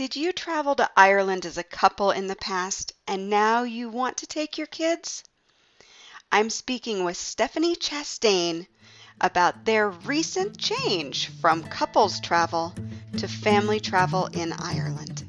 Did you travel to Ireland as a couple in the past and now you want to take your kids? I'm speaking with Stephanie Chastain about their recent change from couples travel to family travel in Ireland.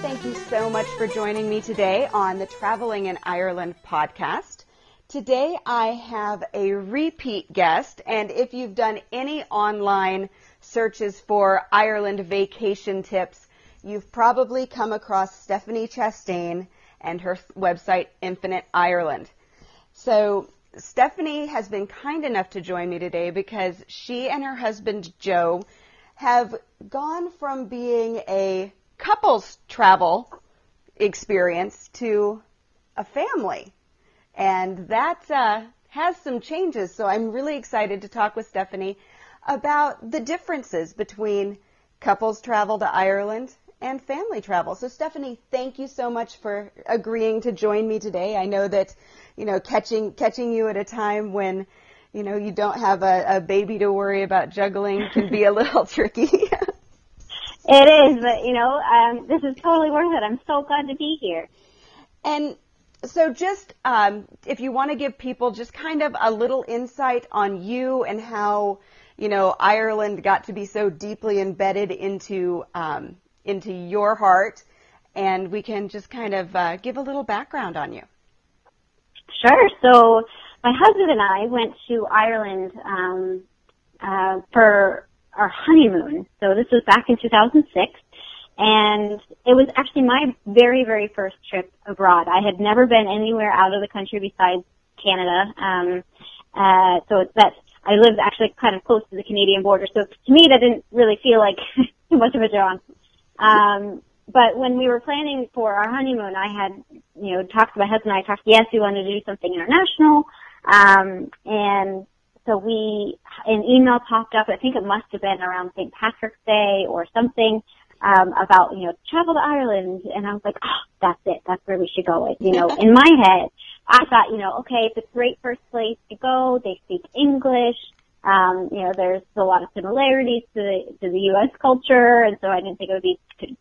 Thank you so much for joining me today on the Traveling in Ireland podcast. Today I have a repeat guest, and if you've done any online searches for Ireland vacation tips, you've probably come across Stephanie Chastain and her website Infinite Ireland. So Stephanie has been kind enough to join me today because she and her husband Joe have gone from being a couples travel experience to a family. And that uh, has some changes. So I'm really excited to talk with Stephanie about the differences between couples travel to Ireland and family travel. So Stephanie, thank you so much for agreeing to join me today. I know that, you know, catching catching you at a time when, you know, you don't have a, a baby to worry about juggling can be a little tricky. It is, but you know, um, this is totally worth it. I'm so glad to be here. And so, just um, if you want to give people just kind of a little insight on you and how you know Ireland got to be so deeply embedded into um, into your heart, and we can just kind of uh, give a little background on you. Sure. So, my husband and I went to Ireland um, uh, for our honeymoon. So this was back in 2006. And it was actually my very, very first trip abroad. I had never been anywhere out of the country besides Canada. Um, uh, so that I lived actually kind of close to the Canadian border. So to me, that didn't really feel like too much of a jaunt. Um, but when we were planning for our honeymoon, I had, you know, talked to my husband. I talked, yes, we wanted to do something international. Um, and so we, an email popped up, I think it must have been around St. Patrick's Day or something, um, about, you know, travel to Ireland. And I was like, oh, that's it. That's where we should go. You know, in my head, I thought, you know, okay, it's a great first place to go. They speak English. Um, you know, there's a lot of similarities to the, to the U.S. culture. And so I didn't think it would be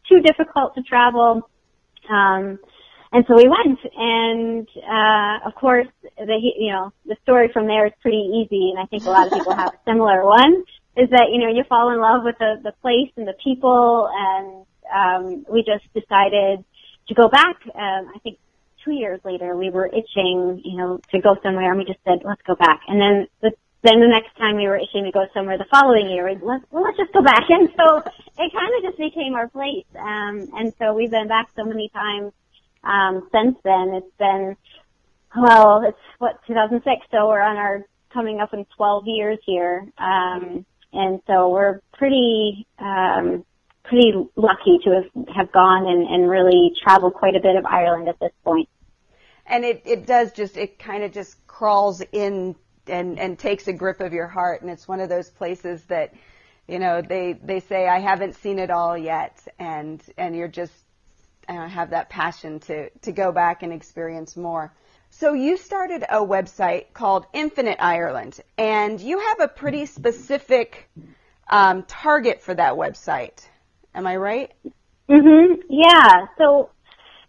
too difficult to travel. Um, and so we went, and uh, of course, the you know the story from there is pretty easy, and I think a lot of people have a similar one. Is that you know you fall in love with the the place and the people, and um, we just decided to go back. Um, I think two years later, we were itching, you know, to go somewhere, and we just said, let's go back. And then the then the next time we were itching to go somewhere the following year, we'd, let's, well, let's just go back. And so it kind of just became our place. Um, and so we've been back so many times um, since then. It's been, well, it's what, 2006, so we're on our coming up in 12 years here. Um, and so we're pretty, um, pretty lucky to have, have gone and, and really traveled quite a bit of Ireland at this point. And it, it does just, it kind of just crawls in and, and takes a grip of your heart. And it's one of those places that, you know, they, they say, I haven't seen it all yet. And, and you're just uh, have that passion to, to go back and experience more. So you started a website called Infinite Ireland, and you have a pretty specific um, target for that website. Am I right? Mhm. Yeah. So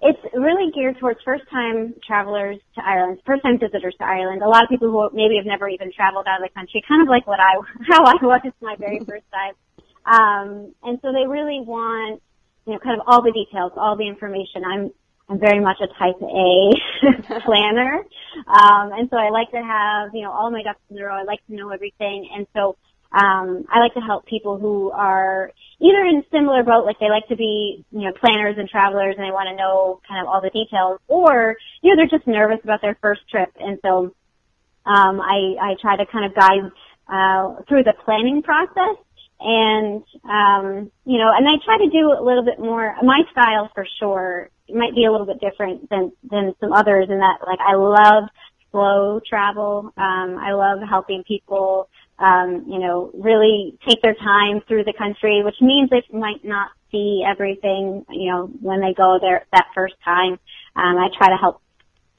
it's really geared towards first-time travelers to Ireland, first-time visitors to Ireland. A lot of people who maybe have never even traveled out of the country, kind of like what I, how I was my very first time. Um, and so they really want you know, kind of all the details, all the information. I'm I'm very much a type A planner. Um, and so I like to have, you know, all my ducks in a row. I like to know everything. And so, um, I like to help people who are either in similar boat, like they like to be, you know, planners and travelers and they want to know kind of all the details, or, you know, they're just nervous about their first trip. And so, um, I, I try to kind of guide, uh, through the planning process and um, you know, and I try to do a little bit more. My style, for sure, might be a little bit different than than some others in that, like, I love slow travel. Um, I love helping people, um, you know, really take their time through the country, which means they might not see everything, you know, when they go there that first time. Um, I try to help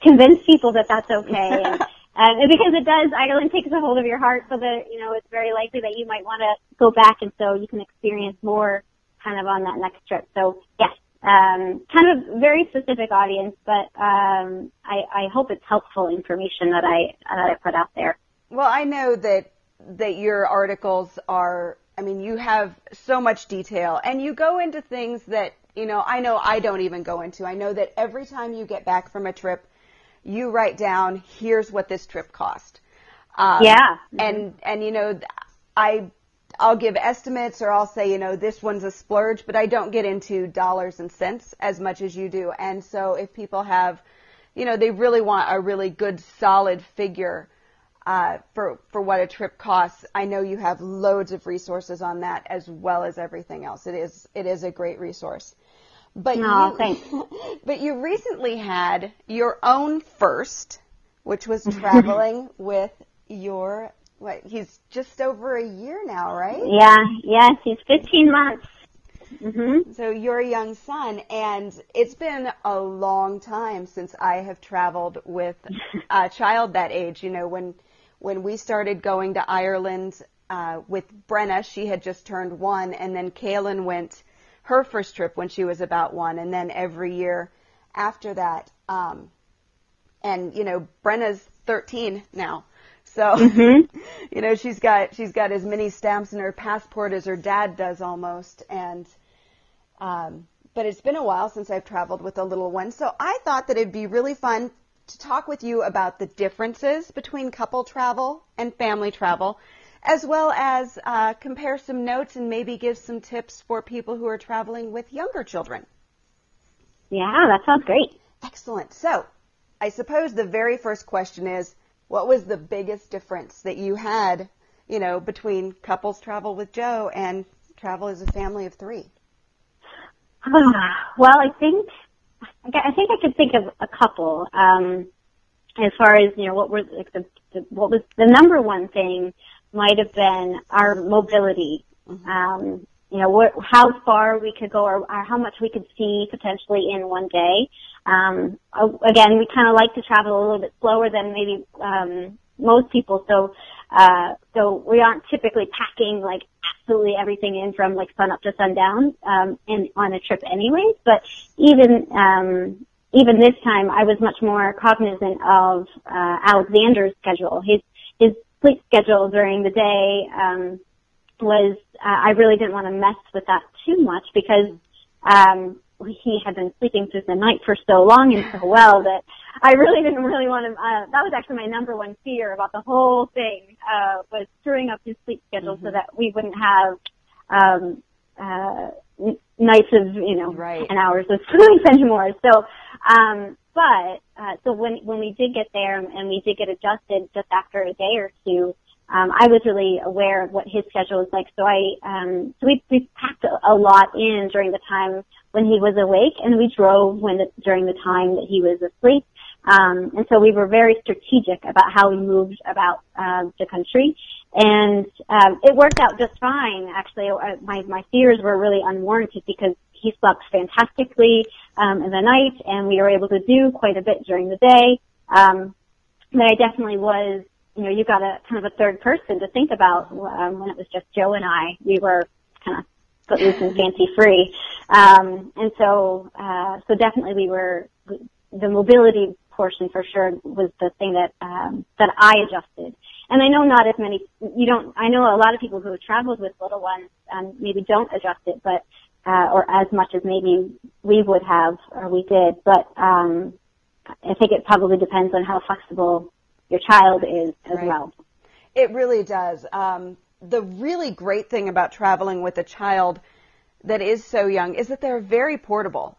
convince people that that's okay. and, and because it does, Ireland takes a hold of your heart so that, you know, it's very likely that you might want to go back and so you can experience more kind of on that next trip. So yes, um, kind of very specific audience, but um, I, I hope it's helpful information that I that I put out there. Well, I know that that your articles are. I mean, you have so much detail, and you go into things that you know. I know I don't even go into. I know that every time you get back from a trip, you write down, "Here's what this trip cost." Um, yeah, and and you know, I I'll give estimates or I'll say, you know, this one's a splurge, but I don't get into dollars and cents as much as you do. And so if people have, you know, they really want a really good solid figure uh, for for what a trip costs, I know you have loads of resources on that as well as everything else. It is it is a great resource. But no, you, thanks. but you recently had your own first, which was traveling with your what he's just over a year now, right? Yeah, yes, he's 15 months. Mm-hmm. So you're a young son, and it's been a long time since I have traveled with a child that age. You know, when when we started going to Ireland uh, with Brenna, she had just turned one, and then Kaylin went her first trip when she was about one, and then every year after that. Um, and you know, Brenna's 13 now, so, mm-hmm. you know, she's got she's got as many stamps in her passport as her dad does almost, and um, but it's been a while since I've traveled with a little one, so I thought that it'd be really fun to talk with you about the differences between couple travel and family travel, as well as uh, compare some notes and maybe give some tips for people who are traveling with younger children. Yeah, that sounds great. Excellent. So, I suppose the very first question is what was the biggest difference that you had, you know, between couples travel with Joe and travel as a family of three? well, I think I think I could think of a couple. Um, as far as you know, what were like the, the what was the number one thing might have been our mobility. Mm-hmm. Um, you know, what, how far we could go or, or how much we could see potentially in one day. Um, again, we kind of like to travel a little bit slower than maybe um, most people, so uh, so we aren't typically packing like absolutely everything in from like sun up to sundown um, in on a trip, anyways. But even um, even this time, I was much more cognizant of uh, Alexander's schedule. His his sleep schedule during the day um, was uh, I really didn't want to mess with that too much because um, he had been sleeping through the night for so long and so well that I really didn't really want to. Uh, that was actually my number one fear about the whole thing uh, was screwing up his sleep schedule mm-hmm. so that we wouldn't have um, uh, nights of you know right. ten hours of sleep anymore. So, um, but uh, so when when we did get there and we did get adjusted just after a day or two, um, I was really aware of what his schedule was like. So I, um, so we, we packed a, a lot in during the time when he was awake and we drove when the, during the time that he was asleep. Um, and so we were very strategic about how we moved about, um, the country. And, um, it worked out just fine. Actually, uh, my, my fears were really unwarranted because he slept fantastically, um, in the night and we were able to do quite a bit during the day. Um, but I definitely was you know, you got a kind of a third person to think about. Um, when it was just Joe and I, we were kind of footloose and fancy free. Um, and so, uh, so definitely we were, the mobility portion for sure was the thing that, um, that I adjusted. And I know not as many, you don't, I know a lot of people who have traveled with little ones, um, maybe don't adjust it, but, uh, or as much as maybe we would have or we did, but, um, I think it probably depends on how flexible your child is as right. well. It really does. Um, the really great thing about traveling with a child that is so young is that they're very portable.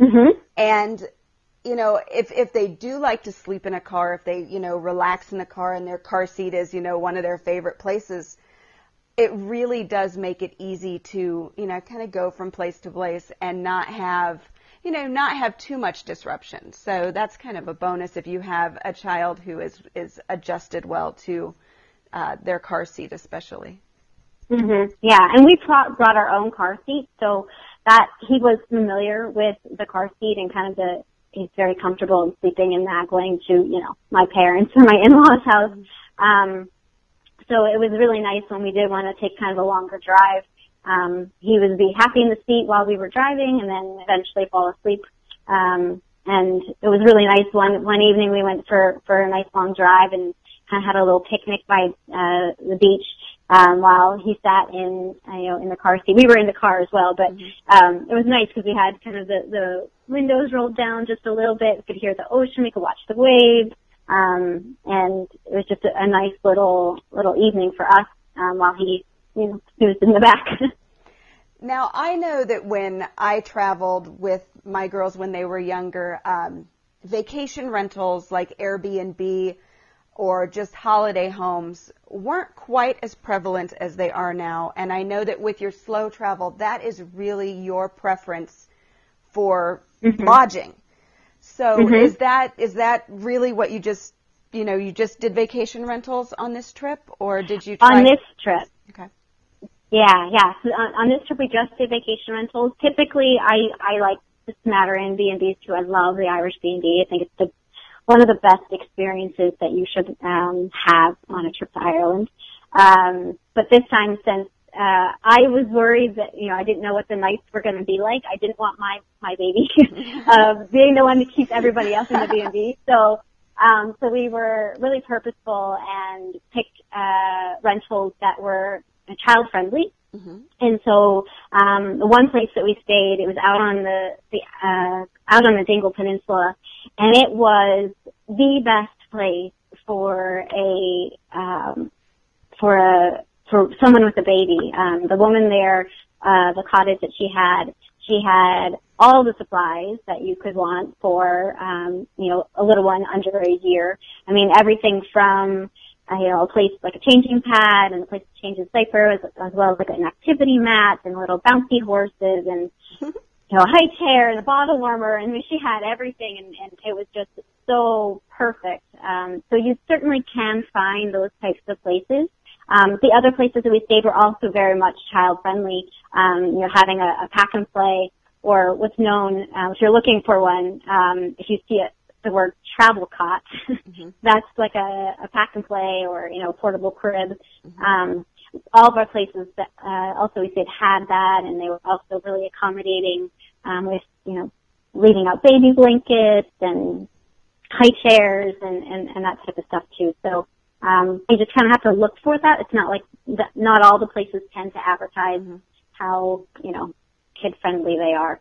Mm-hmm. And you know, if if they do like to sleep in a car, if they you know relax in the car and their car seat is you know one of their favorite places, it really does make it easy to you know kind of go from place to place and not have you know, not have too much disruption. So that's kind of a bonus if you have a child who is is adjusted well to uh, their car seat, especially. Mhm. Yeah, and we brought our own car seat, so that he was familiar with the car seat and kind of the he's very comfortable in sleeping in that, going to you know my parents or my in-laws' house. Um, so it was really nice when we did want to take kind of a longer drive. Um, he would be happy in the seat while we were driving, and then eventually fall asleep. Um, and it was really nice. One one evening we went for for a nice long drive and kind of had a little picnic by uh, the beach um, while he sat in, uh, you know, in the car seat. We were in the car as well, but mm-hmm. um, it was nice because we had kind of the, the windows rolled down just a little bit. We could hear the ocean. We could watch the waves, um, and it was just a, a nice little little evening for us um, while he, you know, snoozed in the back. now I know that when I traveled with my girls when they were younger, um, vacation rentals like Airbnb or just holiday homes weren't quite as prevalent as they are now. And I know that with your slow travel, that is really your preference for mm-hmm. lodging. So mm-hmm. is that is that really what you just you know you just did vacation rentals on this trip, or did you try on this trip? Okay. Yeah, yeah. So on, on this trip, we just did vacation rentals. Typically, I I like the Smatter B and B's too. I love the Irish B and B. I think it's the one of the best experiences that you should um, have on a trip to Ireland. Um, but this time, since uh, I was worried that you know I didn't know what the nights were going to be like, I didn't want my my baby uh, being the one to keep everybody else in the B and B. So um, so we were really purposeful and picked uh, rentals that were child friendly. Mm-hmm. And so um, the one place that we stayed, it was out on the, the uh, out on the Dingle Peninsula, and it was the best place for a um, for a for someone with a baby. Um, the woman there, uh, the cottage that she had, she had all the supplies that you could want for um, you know a little one under a year. I mean everything from uh, you know a place like a changing pad and a place to change his diaper, as, as well as like an activity mat and little bouncy horses and you know, a high chair and a bottle warmer, and she had everything, and, and it was just so perfect. Um, so you certainly can find those types of places. Um, the other places that we stayed were also very much child friendly. Um, you know, having a, a pack and play, or what's known, uh, if you're looking for one, um, if you see it, the word travel cot, mm-hmm. that's like a, a pack and play or you know a portable crib. Mm-hmm. Um, all of our places that uh, also we stayed had that, and they were also really accommodating um, with you know leaving out baby blankets and high chairs and, and, and that type of stuff too. So um, you just kind of have to look for that. It's not like that, not all the places tend to advertise mm-hmm. how you know kid friendly they are.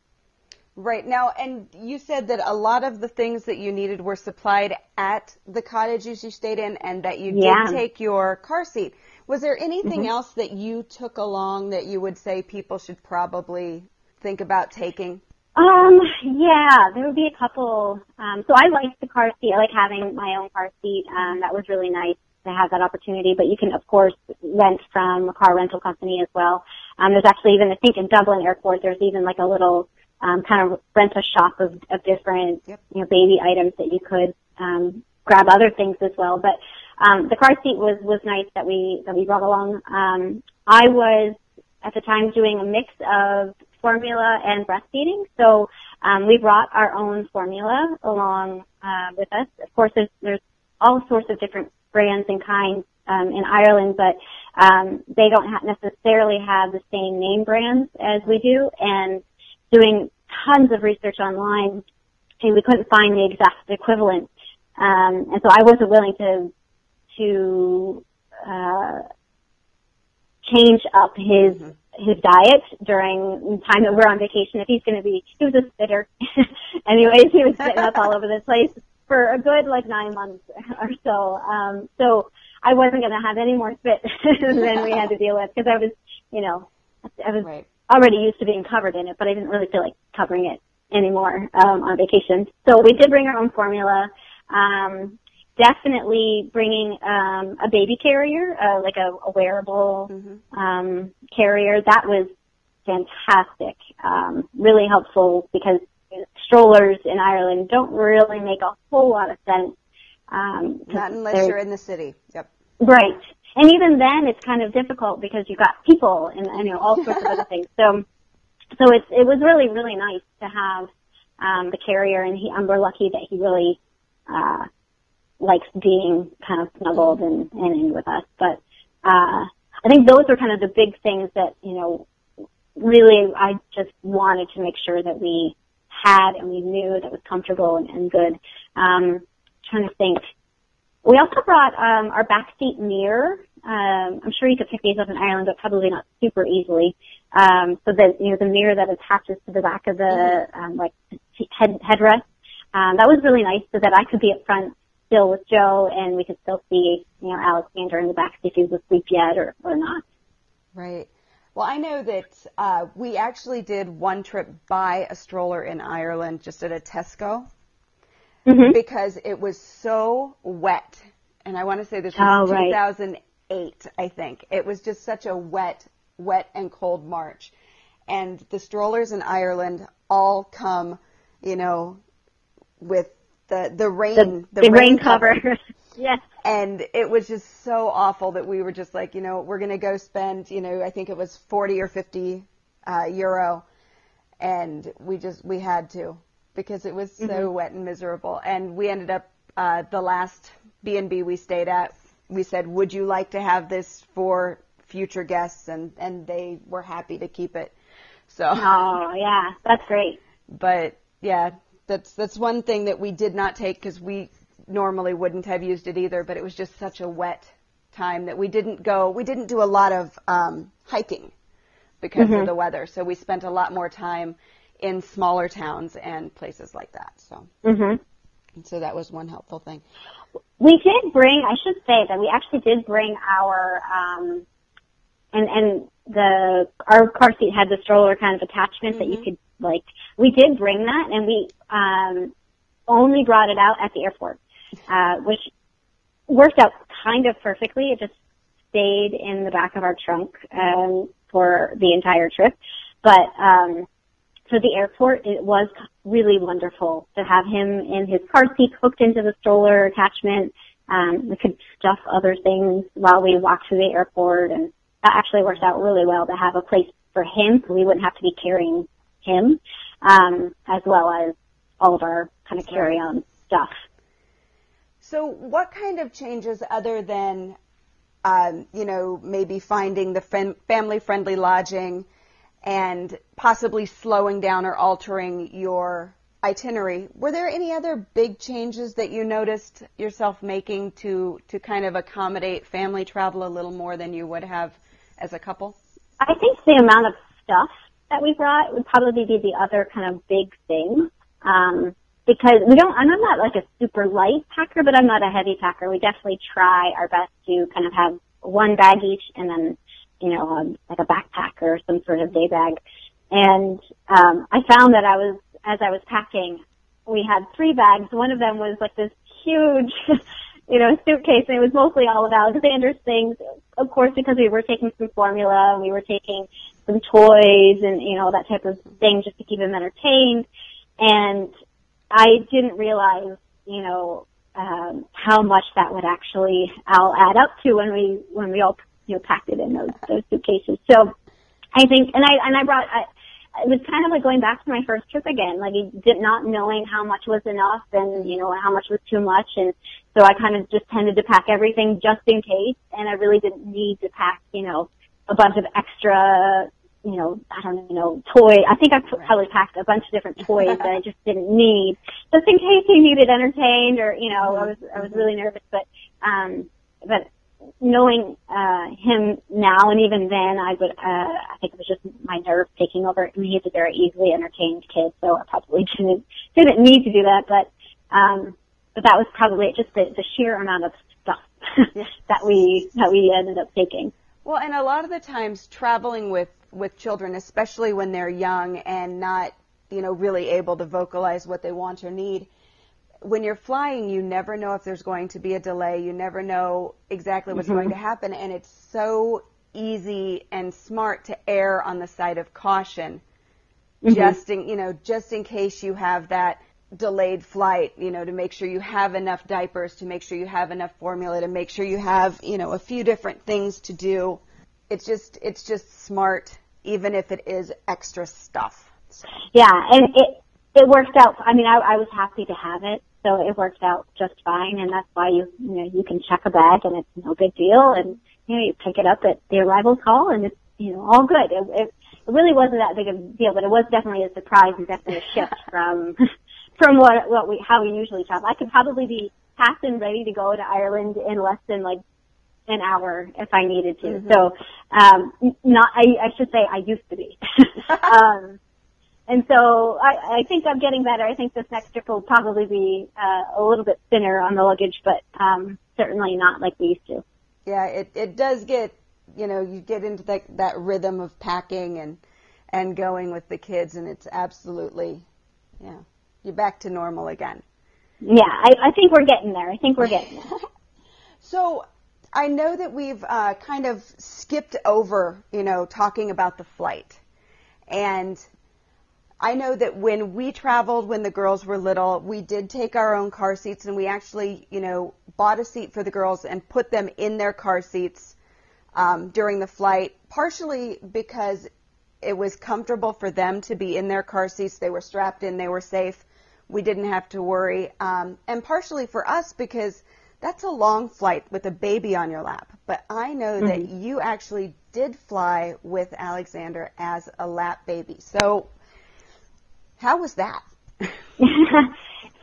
Right now, and you said that a lot of the things that you needed were supplied at the cottages you stayed in, and that you yeah. did take your car seat. Was there anything mm-hmm. else that you took along that you would say people should probably think about taking? Um, yeah, there would be a couple. Um, so I liked the car seat. I like having my own car seat. Um, that was really nice to have that opportunity. But you can, of course, rent from a car rental company as well. Um, there's actually even, I think, in Dublin Airport, there's even like a little um, kind of rent a shop of, of different, yep. you know, baby items that you could um, grab other things as well. But um, the car seat was was nice that we that we brought along. Um, I was at the time doing a mix of formula and breastfeeding. So um, we brought our own formula along uh, with us. Of course, there's, there's all sorts of different brands and kinds um, in Ireland, but um, they don't ha- necessarily have the same name brands as we do. And doing tons of research online, and we couldn't find the exact equivalent. Um, and so I wasn't willing to to uh, change up his mm-hmm his diet during time that we're on vacation. If he's going to be, he was a spitter. Anyways, he was sitting up all over the place for a good like nine months or so. Um, so I wasn't going to have any more spit than we had to deal with because I was, you know, I was right. already used to being covered in it, but I didn't really feel like covering it anymore um, on vacation. So we did bring our own formula. Um, definitely bringing um, a baby carrier, uh, like a, a wearable mm-hmm. um, carrier. That was fantastic, um, really helpful because strollers in Ireland don't really make a whole lot of sense. Um, Not unless you're in the city. Yep. Right. And even then, it's kind of difficult because you've got people and, and you know all sorts of other things. So, so it's it was really really nice to have um, the carrier, and he, um, we're lucky that he really uh, likes being kind of snuggled and, and in with us. But uh, I think those are kind of the big things that you know really I just wanted to make sure that we had and we knew that was comfortable and, and good. Um, trying to think. We also brought um, our backseat mirror. Um, I'm sure you could pick these up in Ireland, but probably not super easily. Um, so that you know the mirror that attaches to the back of the mm-hmm. um, like head headrest. Um, that was really nice, so that I could be up front still with Joe, and we could still see you know Alexander in the back if he was asleep yet or or not. Right. Well, I know that uh, we actually did one trip by a stroller in Ireland just at a Tesco mm-hmm. because it was so wet. And I want to say this was oh, 2008, right. I think. It was just such a wet, wet and cold March. And the strollers in Ireland all come, you know, with the the rain, the, the, the rain, rain, cover. cover. yes and it was just so awful that we were just like, you know, we're going to go spend, you know, I think it was 40 or 50 uh, euro, and we just we had to because it was so mm-hmm. wet and miserable. And we ended up uh, the last B and B we stayed at. We said, "Would you like to have this for future guests?" And and they were happy to keep it. So. Oh yeah, that's great. But yeah, that's that's one thing that we did not take because we normally wouldn't have used it either, but it was just such a wet time that we didn't go. We didn't do a lot of um, hiking because mm-hmm. of the weather, so we spent a lot more time in smaller towns and places like that. So, mm-hmm. so that was one helpful thing. We did bring. I should say that we actually did bring our um, and and the our car seat had the stroller kind of attachment mm-hmm. that you mm-hmm. could like. We did bring that, and we um, only brought it out at the airport uh, which worked out kind of perfectly. It just stayed in the back of our trunk um, for the entire trip. But um, for the airport, it was really wonderful to have him in his car seat hooked into the stroller attachment. Um, we could stuff other things while we walked through the airport, and that actually worked out really well to have a place for him, so we wouldn't have to be carrying him, um, as well as all of our kind of carry-on stuff. So, what kind of changes other than, um, you know, maybe finding the family-friendly lodging and possibly slowing down or altering your itinerary? Were there any other big changes that you noticed yourself making to to kind of accommodate family travel a little more than you would have as a couple? I think the amount of stuff that we brought would probably be the other kind of big thing. Um, because we don't, I'm not like a super light packer, but I'm not a heavy packer. We definitely try our best to kind of have one bag each and then, you know, um, like a backpack or some sort of day bag. And, um, I found that I was, as I was packing, we had three bags. One of them was like this huge, you know, suitcase and it was mostly all of Alexander's things. Of course, because we were taking some formula and we were taking some toys and, you know, that type of thing just to keep him entertained. And I didn't realize, you know, um, how much that would actually all add up to when we when we all you know packed it in those those suitcases. So I think, and I and I brought. I, it was kind of like going back to my first trip again, like did not knowing how much was enough and, you know, how much was too much. And so I kind of just tended to pack everything just in case. And I really didn't need to pack, you know, a bunch of extra you know, I don't know, toy. I think I probably packed a bunch of different toys that I just didn't need, just in case he needed entertained or, you know, I was, I was really nervous, but, um, but knowing, uh, him now and even then, I would, uh, I think it was just my nerves taking over. I mean, he's a very easily entertained kid, so I probably didn't, didn't need to do that, but, um, but that was probably just the, the sheer amount of stuff that we, that we ended up taking. Well, and a lot of the times traveling with with children, especially when they're young and not, you know, really able to vocalize what they want or need. When you're flying, you never know if there's going to be a delay. You never know exactly what's mm-hmm. going to happen, and it's so easy and smart to err on the side of caution, mm-hmm. just in, you know, just in case you have that delayed flight, you know, to make sure you have enough diapers, to make sure you have enough formula, to make sure you have, you know, a few different things to do it's just it's just smart, even if it is extra stuff. So. Yeah, and it it worked out. I mean, I, I was happy to have it, so it worked out just fine. And that's why you you know you can check a bag and it's no big deal, and you know you pick it up at the arrivals hall and it's you know all good. It, it, it really wasn't that big of a deal, but it was definitely a surprise and definitely a shift from from what what we how we usually travel. I could probably be packed and ready to go to Ireland in less than like an hour if I needed to. Mm-hmm. So, um, not, I, I should say I used to be. um, and so I, I think I'm getting better. I think this next trip will probably be, uh, a little bit thinner on the luggage, but, um, certainly not like we used to. Yeah, it, it does get, you know, you get into that, that rhythm of packing and, and going with the kids and it's absolutely, yeah, you're back to normal again. Yeah, I, I think we're getting there. I think we're getting there. so I know that we've uh, kind of skipped over, you know, talking about the flight. And I know that when we traveled when the girls were little, we did take our own car seats and we actually, you know, bought a seat for the girls and put them in their car seats um, during the flight, partially because it was comfortable for them to be in their car seats. They were strapped in, they were safe. We didn't have to worry. Um, and partially for us because that's a long flight with a baby on your lap. But I know mm-hmm. that you actually did fly with Alexander as a lap baby. So, how was that?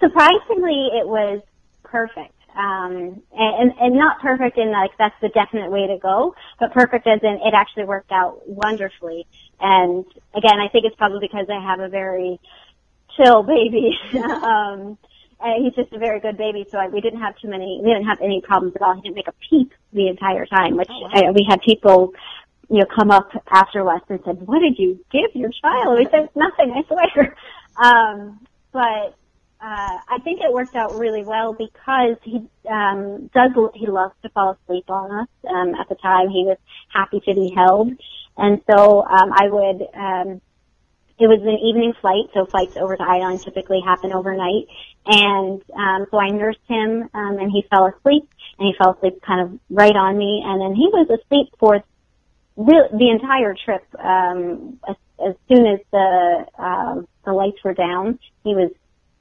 Surprisingly, it was perfect. Um, and, and not perfect in like that's the definite way to go, but perfect as in it actually worked out wonderfully. And again, I think it's probably because I have a very chill baby. um, and he's just a very good baby, so I, we didn't have too many, we didn't have any problems at all. He didn't make a peep the entire time, which oh, wow. I, we had people, you know, come up after us and said, what did you give your child? We said, nothing, I swear. Um, but, uh, I think it worked out really well because he, um, does, he loves to fall asleep on us. Um, at the time he was happy to be held. And so, um, I would, um, it was an evening flight, so flights over to Ireland typically happen overnight. And um, so I nursed him, um, and he fell asleep, and he fell asleep kind of right on me, and then he was asleep for the, the entire trip. Um, as, as soon as the um, the lights were down, he was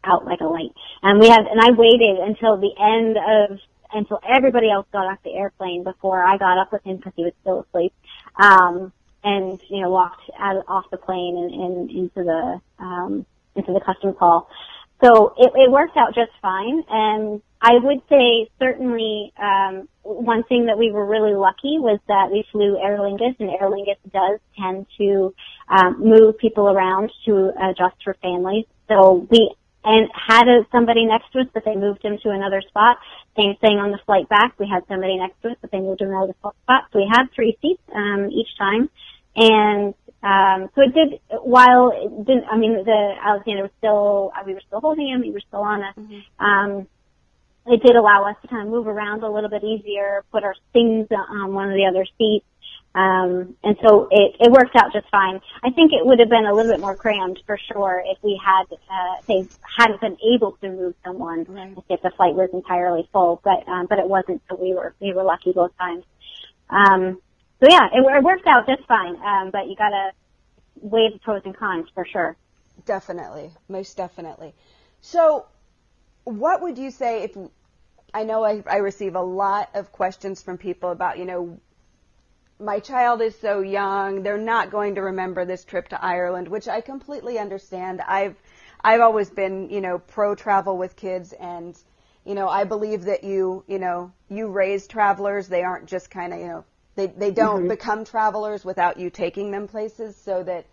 out like a light. And we had, and I waited until the end of until everybody else got off the airplane before I got up with him because he was still asleep. Um, and you know walked out off the plane and, and into the um, into the customs hall. So it, it worked out just fine. And I would say certainly um, one thing that we were really lucky was that we flew Aer Lingus, and Aer Lingus does tend to um, move people around to adjust for families. So we and had a, somebody next to us, but they moved him to another spot. Same thing on the flight back. We had somebody next to us, but they moved him to another spot. So we had three seats um, each time. And um, so it did. While it didn't, I mean, the Alexander was still. Uh, we were still holding him. He was still on us. Mm-hmm. Um, it did allow us to kind of move around a little bit easier, put our things on one of the other seats. Um, and so it, it worked out just fine. I think it would have been a little bit more crammed for sure if we had, uh, they hadn't been able to move someone mm-hmm. if the flight was entirely full, but, um, but it wasn't, so we were, we were lucky both times. Um, so yeah, it, it worked out just fine. Um, but you gotta weigh the pros and cons for sure. Definitely, most definitely. So, what would you say if I know I, I receive a lot of questions from people about, you know, my child is so young, they're not going to remember this trip to Ireland, which I completely understand. I've I've always been, you know, pro travel with kids and you know, I believe that you, you know, you raise travelers. They aren't just kind of, you know, they they don't mm-hmm. become travelers without you taking them places, so that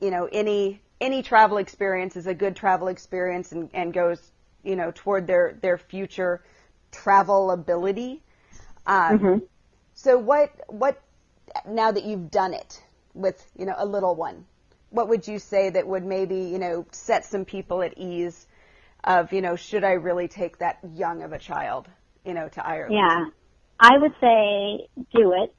you know any any travel experience is a good travel experience and, and goes you know toward their their future travel ability. Um, mm-hmm. So what what now that you've done it with you know a little one, what would you say that would maybe you know set some people at ease of you know should I really take that young of a child you know to Ireland? Yeah. I would say do it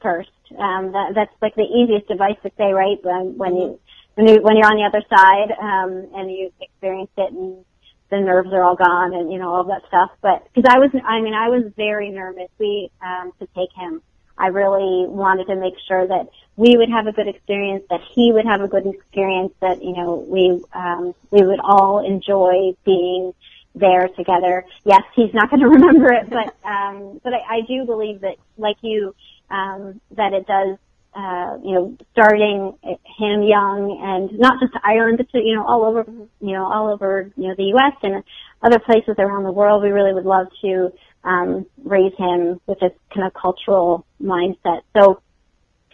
first. Um, that, that's like the easiest advice to say, right? When, when you when you when you're on the other side um, and you experience it and the nerves are all gone and you know all that stuff. But because I was, I mean, I was very nervous. We um, to take him. I really wanted to make sure that we would have a good experience, that he would have a good experience, that you know we um, we would all enjoy being there together. Yes, he's not going to remember it, but um, but I, I do believe that, like you, um, that it does. Uh, you know, starting him young and not just Ireland, but to, you know, all over, you know, all over, you know, the U.S. and other places around the world. We really would love to um, raise him with this kind of cultural mindset. So,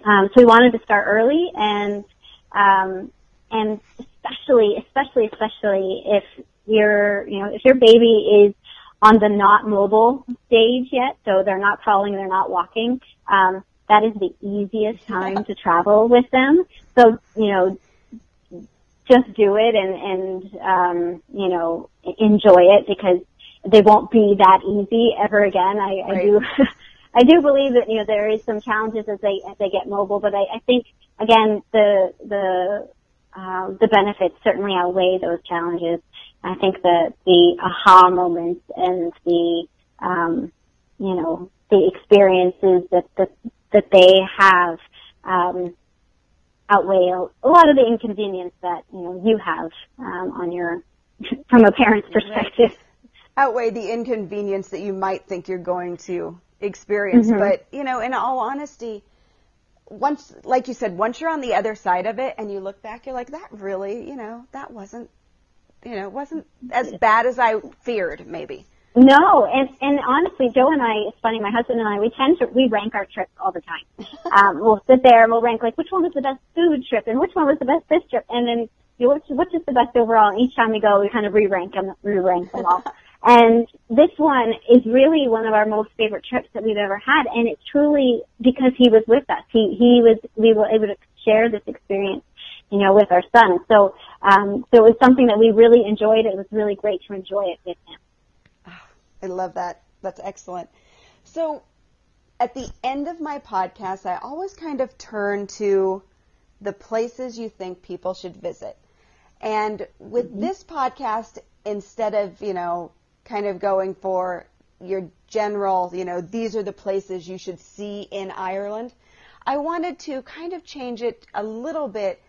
um, so we wanted to start early and um, and especially, especially, especially if your, you know, if your baby is on the not mobile stage yet, so they're not crawling, they're not walking, um, that is the easiest time to travel with them. So, you know, just do it and, and, um, you know, enjoy it because they won't be that easy ever again. I, right. I do, I do believe that, you know, there is some challenges as they, as they get mobile, but I, I think, again, the, the, um, the benefits certainly outweigh those challenges. I think that the aha moments and the, um, you know, the experiences that, that, that they have, um, outweigh a, a lot of the inconvenience that, you know, you have, um, on your, from a parent's perspective. Outweigh the inconvenience that you might think you're going to experience. Mm-hmm. But, you know, in all honesty, once, like you said, once you're on the other side of it and you look back, you're like, that really, you know, that wasn't you know, it wasn't as bad as I feared, maybe. No, and and honestly, Joe and I, it's funny. My husband and I, we tend to we rank our trips all the time. Um, we'll sit there and we'll rank like which one was the best food trip and which one was the best fish trip, and then you know, which which is the best overall. And each time we go, we kind of re-rank them, re-rank them all. and this one is really one of our most favorite trips that we've ever had, and it's truly because he was with us. He he was we were able to share this experience you know, with our son. So, um, so it was something that we really enjoyed. It was really great to enjoy it with him. Oh, I love that. That's excellent. So, at the end of my podcast, I always kind of turn to the places you think people should visit. And with mm-hmm. this podcast, instead of, you know, kind of going for your general, you know, these are the places you should see in Ireland, I wanted to kind of change it a little bit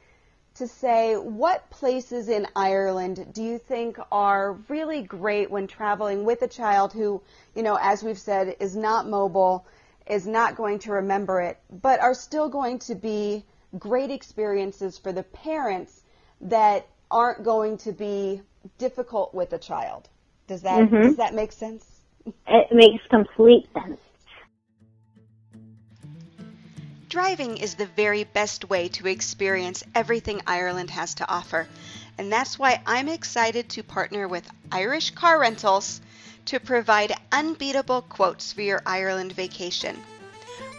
to say what places in Ireland do you think are really great when traveling with a child who, you know, as we've said, is not mobile, is not going to remember it, but are still going to be great experiences for the parents that aren't going to be difficult with a child. Does that mm-hmm. does that make sense? It makes complete sense. Driving is the very best way to experience everything Ireland has to offer, and that's why I'm excited to partner with Irish Car Rentals to provide unbeatable quotes for your Ireland vacation.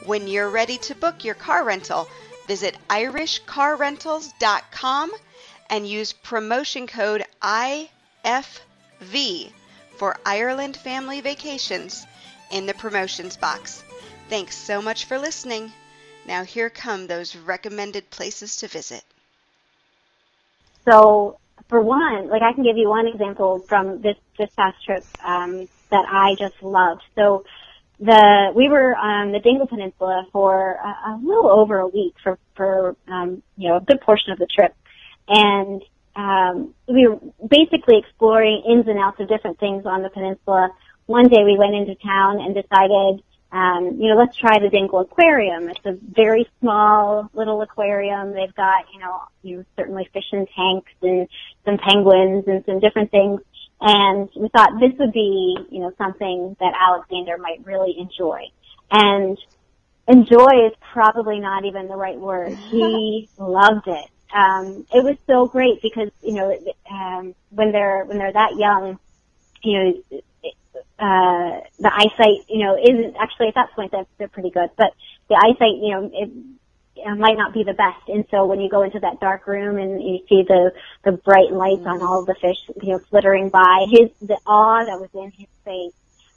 When you're ready to book your car rental, visit irishcarrentals.com and use promotion code IFV for Ireland Family Vacations in the promotions box. Thanks so much for listening. Now here come those recommended places to visit. So for one, like I can give you one example from this this past trip um, that I just loved. So the we were on the Dingle Peninsula for a, a little over a week for for um, you know a good portion of the trip, and um, we were basically exploring ins and outs of different things on the peninsula. One day we went into town and decided um, you know, let's try the Dingle Aquarium. It's a very small little aquarium. They've got, you know, you know, certainly fish in tanks and some penguins and some different things. And we thought this would be, you know, something that Alexander might really enjoy. And enjoy is probably not even the right word. He loved it. Um, it was so great because, you know, um, when they're, when they're that young, you know, uh, the eyesight, you know, isn't actually at that point they're, they're pretty good, but the eyesight, you know, it, it might not be the best. And so when you go into that dark room and you see the the bright lights on all the fish, you know, flittering by, his the awe that was in his face.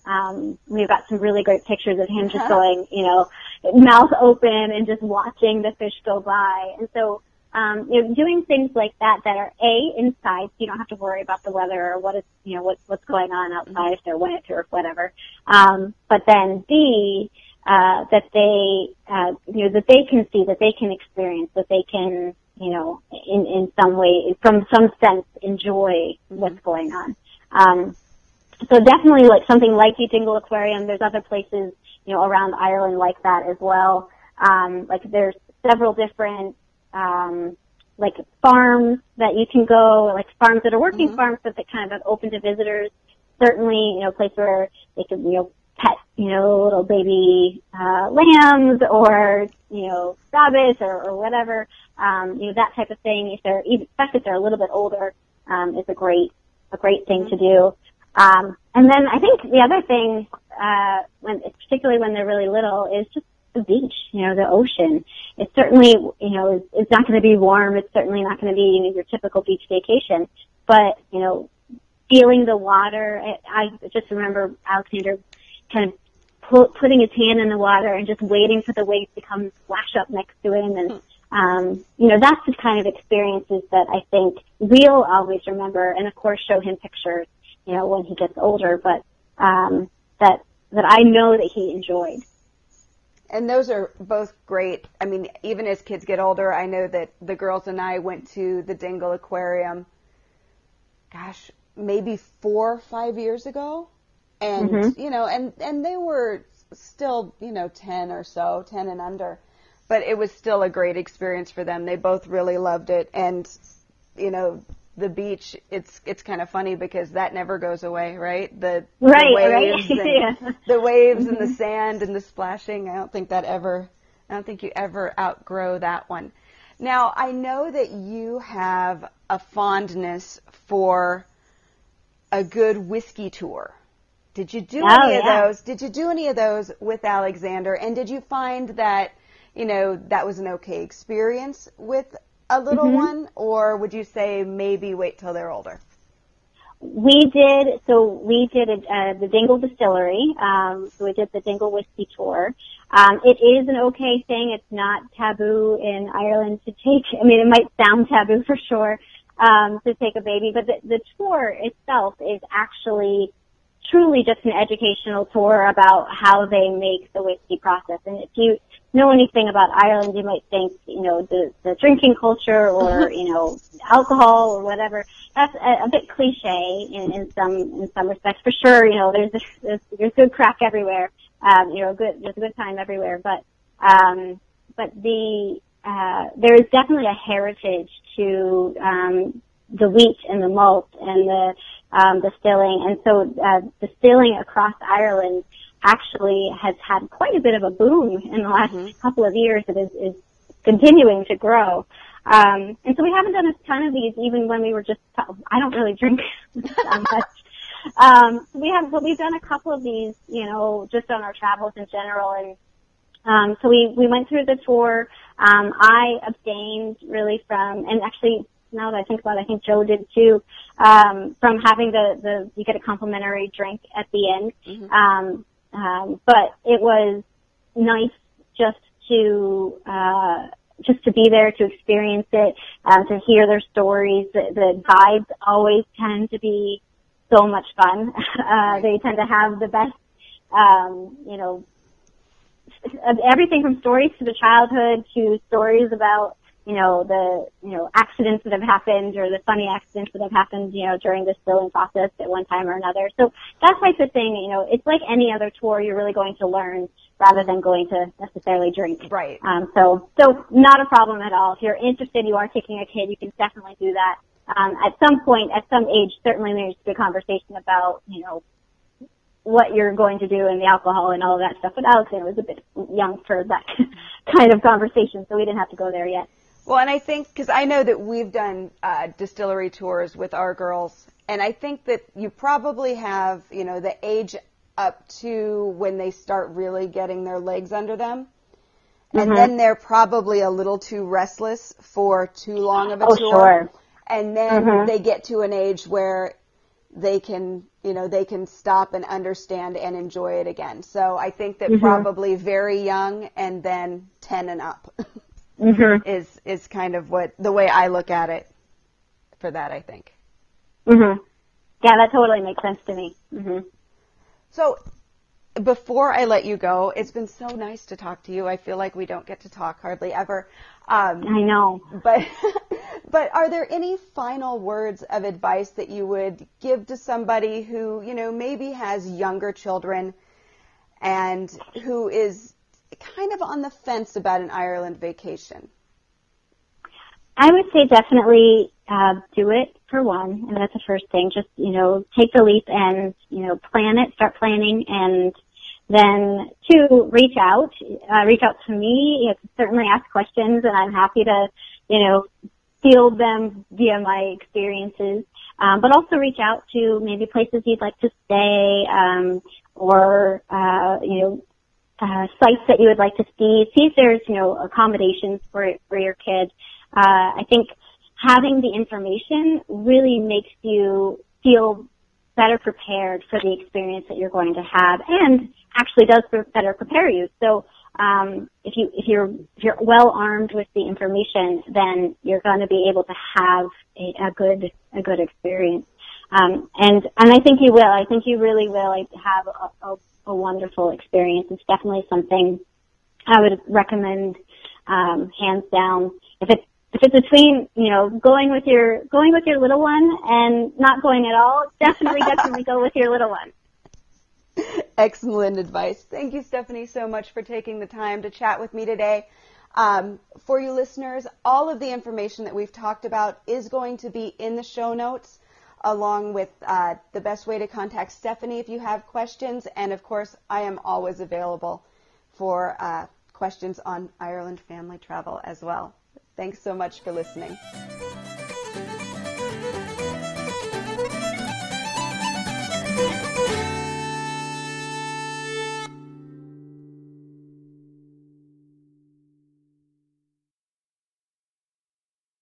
Um, we've got some really great pictures of him just going, you know, mouth open and just watching the fish go by. And so um, you know, doing things like that that are a inside, so you don't have to worry about the weather or what is, you know, what's what's going on outside if they're wet or whatever. Um, but then b, uh, that they, uh, you know, that they can see, that they can experience, that they can, you know, in, in some way, from some sense, enjoy mm-hmm. what's going on. Um, so definitely like something like the Dingle Aquarium. There's other places, you know, around Ireland like that as well. Um, like there's several different, um, like farms that you can go, like farms that are working mm-hmm. farms, but that kind of open to visitors. Certainly, you know, a place where they can, you know, pet, you know, little baby uh, lambs or you know rabbits or, or whatever, um, you know that type of thing. If they're even, especially if they're a little bit older, um, is a great a great thing mm-hmm. to do. Um, and then I think the other thing, uh, when particularly when they're really little, is just the beach. You know, the ocean. It's certainly you know it's, not going to be warm. It's certainly not going to be you know, your typical beach vacation. But you know, feeling the water. I, just remember Alexander kind of pull, putting his hand in the water and just waiting for the waves to come splash up next to him. And, um, you know, that's the kind of experiences that I think we'll always remember. And of course, show him pictures, you know, when he gets older, but, um, that, that I know that he enjoyed. And those are both great. I mean, even as kids get older, I know that the girls and I went to the Dingle Aquarium, gosh, maybe four or five years ago and mm-hmm. you know, and and they were still you know ten or so, ten and under, but it was still a great experience for them. They both really loved it, and you know, the beach it's it's kind of funny because that never goes away right the, right, the waves right. and yeah. the waves mm-hmm. and the mm-hmm. sand and the splashing i don't think that ever i don't think you ever outgrow that one now i know that you have a fondness for a good whiskey tour did you do oh, any of those? Did you do any of those with Alexander? And did you find that, you know, that was an okay experience with a little mm-hmm. one? Or would you say maybe wait till they're older? We did, so we did a, uh, the Dingle Distillery. Um, so we did the Dingle Whiskey Tour. Um, it is an okay thing. It's not taboo in Ireland to take, I mean, it might sound taboo for sure, um, to take a baby, but the, the tour itself is actually truly just an educational tour about how they make the whiskey process. And if you know anything about Ireland, you might think, you know, the, the drinking culture or, you know, alcohol or whatever. That's a, a bit cliche in, in some, in some respects. For sure, you know, there's, there's, there's good crack everywhere. Um, you know, good, there's a good time everywhere. But, um, but the, uh, there is definitely a heritage to, um, the wheat and the malt and the, um, distilling. And so uh, distilling across Ireland actually has had quite a bit of a boom in the last mm-hmm. couple of years. It is, is continuing to grow. Um, and so we haven't done a ton of these even when we were just, I don't really drink that much. Um, we have, but we've done a couple of these, you know, just on our travels in general. And, um, so we, we went through the tour. Um, I abstained really from, and actually now that I think about it, I think Joe did too, um, from having the, the, you get a complimentary drink at the end. Mm-hmm. Um, um, but it was nice just to, uh, just to be there, to experience it, um, to hear their stories. The, the guides always tend to be so much fun. Uh, they tend to have the best, um, you know, everything from stories to the childhood to stories about you know, the, you know, accidents that have happened or the funny accidents that have happened, you know, during this billing process at one time or another. So that type of thing, you know, it's like any other tour you're really going to learn rather than going to necessarily drink. Right. Um, so, so not a problem at all. If you're interested, you are taking a kid, you can definitely do that. Um, at some point, at some age, certainly there's a conversation about, you know, what you're going to do and the alcohol and all of that stuff. But Alexander was a bit young for that kind of conversation, so we didn't have to go there yet. Well, and I think because I know that we've done uh, distillery tours with our girls, and I think that you probably have, you know, the age up to when they start really getting their legs under them. And mm-hmm. then they're probably a little too restless for too long of a oh, tour. Sure. And then mm-hmm. they get to an age where they can, you know, they can stop and understand and enjoy it again. So I think that mm-hmm. probably very young and then 10 and up. mm-hmm. is is kind of what the way I look at it for that. I think. Mhm. Yeah, that totally makes sense to me. Mhm. So, before I let you go, it's been so nice to talk to you. I feel like we don't get to talk hardly ever. Um, I know. But, but are there any final words of advice that you would give to somebody who, you know, maybe has younger children and who is kind of on the fence about an Ireland vacation? I would say definitely uh, do it for one, and that's the first thing. Just you know, take the leap and you know, plan it, start planning, and then two, reach out, uh, reach out to me. You can certainly ask questions, and I'm happy to you know field them via my experiences. Um, but also reach out to maybe places you'd like to stay, um, or uh, you know, uh, sites that you would like to see. See if there's you know accommodations for for your kid. Uh, I think having the information really makes you feel better prepared for the experience that you're going to have and actually does better prepare you. So um, if you if you're if you're well armed with the information, then you're going to be able to have a, a good a good experience. Um, and and I think you will. I think you really will have a, a, a wonderful experience. It's definitely something I would recommend um, hands down. If it's if it's between you know going with your going with your little one and not going at all, definitely definitely go with your little one. Excellent advice. Thank you, Stephanie, so much for taking the time to chat with me today. Um, for you listeners, all of the information that we've talked about is going to be in the show notes, along with uh, the best way to contact Stephanie if you have questions. And of course, I am always available for uh, questions on Ireland family travel as well. Thanks so much for listening.